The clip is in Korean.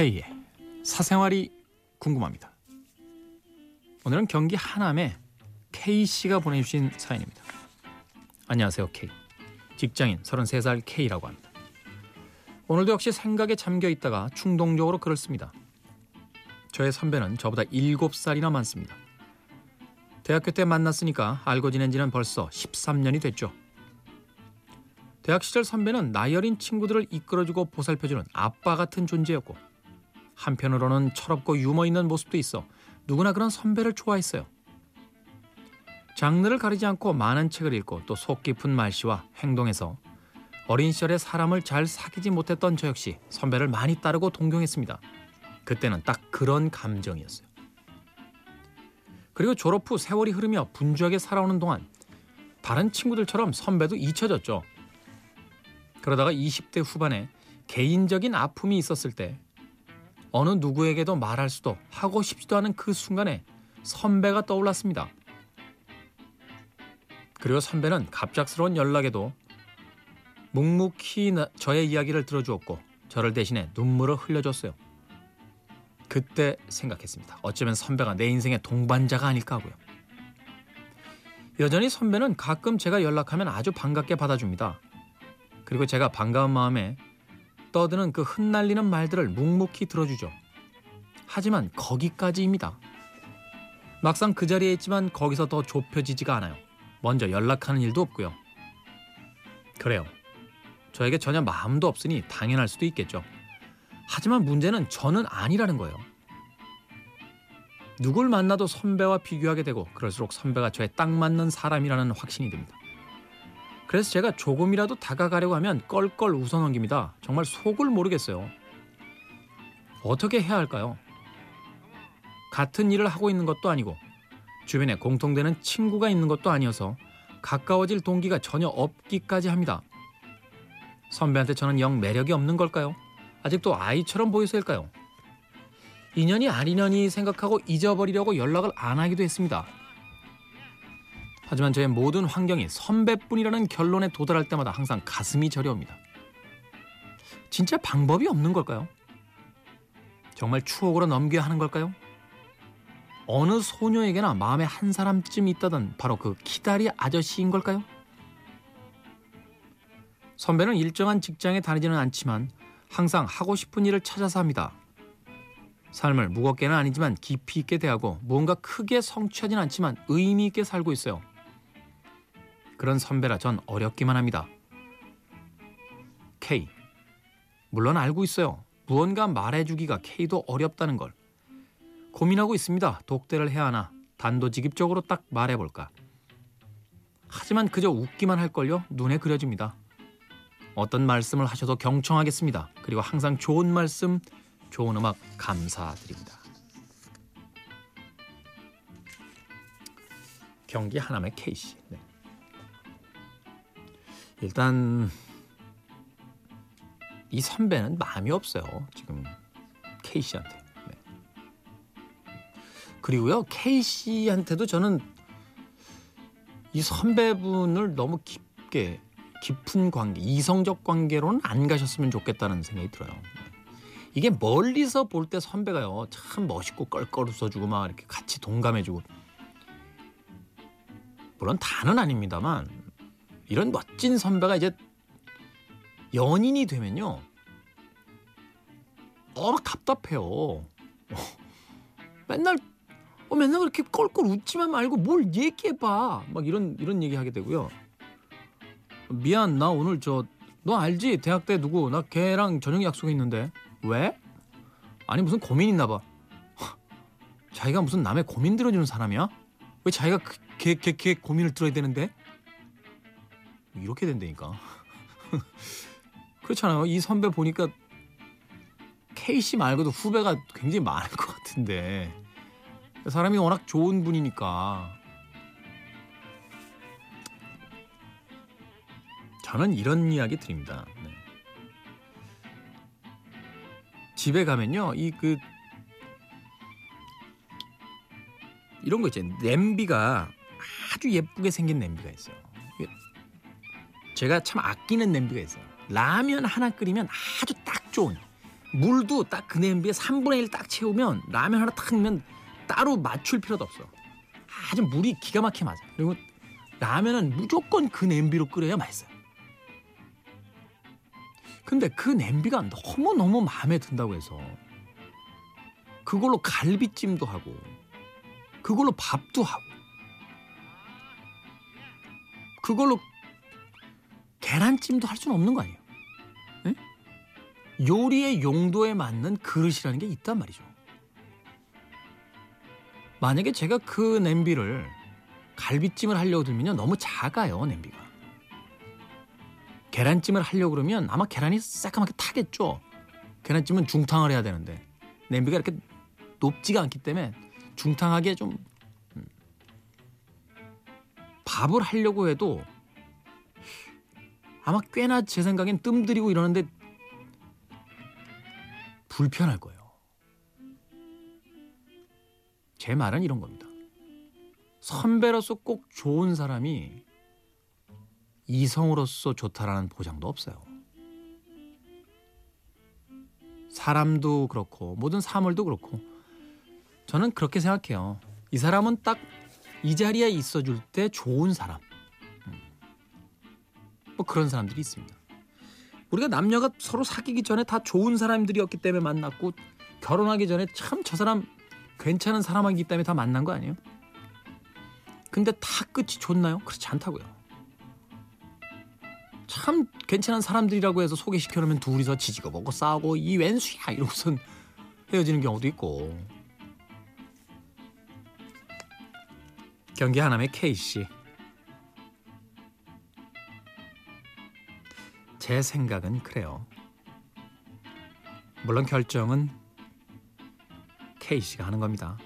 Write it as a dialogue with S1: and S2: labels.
S1: K의 사생활이 궁금합니다. 오늘은 경기 하남의 K 씨가 보내주신 사연입니다. 안녕하세요 K. 직장인 33살 K라고 합니다. 오늘도 역시 생각에 잠겨 있다가 충동적으로 글을 씁니다. 저의 선배는 저보다 7살이나 많습니다. 대학교 때 만났으니까 알고 지낸 지는 벌써 13년이 됐죠. 대학 시절 선배는 나이 어린 친구들을 이끌어주고 보살펴주는 아빠 같은 존재였고 한편으로는 철없고 유머 있는 모습도 있어 누구나 그런 선배를 좋아했어요. 장르를 가리지 않고 많은 책을 읽고 또 속 깊은 말씨와 행동에서 어린 시절에 사람을 잘 사귀지 못했던 저 역시 선배를 많이 따르고 동경했습니다. 그때는 딱 그런 감정이었어요. 그리고 졸업 후 세월이 흐르며 분주하게 살아오는 동안 다른 친구들처럼 선배도 잊혀졌죠. 그러다가 20대 후반에 개인적인 아픔이 있었을 때 어느 누구에게도 말할 수도 하고 싶지도 않은 그 순간에 선배가 떠올랐습니다. 그리고 선배는 갑작스러운 연락에도 묵묵히 저의 이야기를 들어주었고 저를 대신해 눈물을 흘려줬어요. 그때 생각했습니다. 어쩌면 선배가 내 인생의 동반자가 아닐까 하고요. 여전히 선배는 가끔 제가 연락하면 아주 반갑게 받아줍니다. 그리고 제가 반가운 마음에 떠드는 그 흩날리는 말들을 묵묵히 들어주죠. 하지만 거기까지입니다. 막상 그 자리에 있지만 거기서 더 좁혀지지가 않아요. 먼저 연락하는 일도 없고요. 그래요. 저에게 전혀 마음도 없으니 당연할 수도 있겠죠. 하지만 문제는 저는 아니라는 거예요. 누굴 만나도 선배와 비교하게 되고 그럴수록 선배가 저에 딱 맞는 사람이라는 확신이 듭니다. 그래서 제가 조금이라도 다가가려고 하면 껄껄 웃어넘깁니다. 정말 속을 모르겠어요. 어떻게 해야 할까요? 같은 일을 하고 있는 것도 아니고 주변에 공통되는 친구가 있는 것도 아니어서 가까워질 동기가 전혀 없기까지 합니다. 선배한테 저는 영 매력이 없는 걸까요? 아직도 아이처럼 보여서일까요? 인연이 아니년이 생각하고 잊어버리려고 연락을 안 하기도 했습니다. 하지만 저의 모든 환경이 선배뿐이라는 결론에 도달할 때마다 항상 가슴이 저려옵니다. 진짜 방법이 없는 걸까요? 정말 추억으로 넘겨야 하는 걸까요? 어느 소녀에게나 마음에 한 사람쯤 있다던 바로 그 키다리 아저씨인 걸까요? 선배는 일정한 직장에 다니지는 않지만 항상 하고 싶은 일을 찾아서 합니다. 삶을 무겁게는 아니지만 깊이 있게 대하고 무언가 크게 성취하진 않지만 의미 있게 살고 있어요. 그런 선배라 전 어렵기만 합니다. K. 물론 알고 있어요. 무언가 말해주기가 K도 어렵다는 걸. 고민하고 있습니다. 독대를 해야 하나 단도직입적으로 딱 말해볼까. 하지만 그저 웃기만 할걸요. 눈에 그려집니다. 어떤 말씀을 하셔도 경청하겠습니다. 그리고 항상 좋은 말씀, 좋은 음악 감사드립니다. 경기 하남의 K씨. 네. 일단 이 선배는 마음이 없어요. 지금 K 씨한테. 네. 그리고요 K 씨한테도 저는 이 선배분을 너무 깊게 깊은 관계, 이성적 관계로는 안 가셨으면 좋겠다는 생각이 들어요. 네. 이게 멀리서 볼 때 선배가요 참 멋있고 껄껄 웃어주고 막 이렇게 같이 동감해주고 물론 다는 아닙니다만 이런 멋진 선배가 이제 연인이 되면요. 어, 막 답답해요. 어, 맨날 어, 맨날 그렇게 껄껄 웃지만 말고 뭘 얘기해봐. 막 이런 이런 얘기 하게 되고요. 미안, 나 오늘 저 너 알지? 대학 때 누구 나 걔랑 저녁 약속이 있는데 왜? 아니 무슨 고민 있나 봐. 자기가 무슨 남의 고민 들어주는 사람이야? 왜 자기가 걔, 걔, 걔 고민을 들어야 되는데? 이렇게 된다니까. 그렇잖아요. 이 선배 보니까 K씨 말고도 후배가 굉장히 많을 것 같은데 사람이 워낙 좋은 분이니까 저는 이런 이야기 드립니다. 네. 집에 가면요, 이 그 이런 거 있잖아요. 냄비가 아주 예쁘게 생긴 냄비가 있어요. 제가 참 아끼는 냄비가 있어요. 라면 하나 끓이면 아주 딱 좋은 물도 딱 그 냄비에 3분의 1 딱 채우면 라면 하나 탁 넣으면 따로 맞출 필요도 없어. 아주 물이 기가 막히게 맞아. 그리고 라면은 무조건 그 냄비로 끓여야 맛있어요. 근데 그 냄비가 너무너무 마음에 든다고 해서 그걸로 갈비찜도 하고 그걸로 밥도 하고 그걸로 계란찜도 할 수는 없는 거 아니에요. 네? 요리의 용도에 맞는 그릇이라는 게 있단 말이죠. 만약에 제가 그 냄비를 갈비찜을 하려고 들면요 너무 작아요 냄비가. 계란찜을 하려고 그러면 아마 계란이 새까맣게 타겠죠. 계란찜은 중탕을 해야 되는데 냄비가 이렇게 높지가 않기 때문에 중탕하게 좀 음. 밥을 하려고 해도 아마 꽤나 제 생각엔 뜸들이고 이러는데 불편할 거예요. 제 말은 이런 겁니다. 선배로서 꼭 좋은 사람이 이성으로서 좋다라는 보장도 없어요. 사람도 그렇고 모든 사물도 그렇고 저는 그렇게 생각해요. 이 사람은 딱 이 자리에 있어줄 때 좋은 사람. 음. 뭐 그런 사람들이 있습니다. 우리가 남녀가 서로 사귀기 전에 다 좋은 사람들이었기 때문에 만났고 결혼하기 전에 참 저 사람 괜찮은 사람이기 때문에 다 만난 거 아니에요? 근데 다 끝이 좋나요? 그렇지 않다고요. 참 괜찮은 사람들이라고 해서 소개시켜 놓으면 둘이서 지지고 먹고 싸우고 이 왼수야 이러고선 헤어지는 경우도 있고 경기 하남의 K씨 제 생각은 그래요. 물론 결정은 K씨가 하는 겁니다.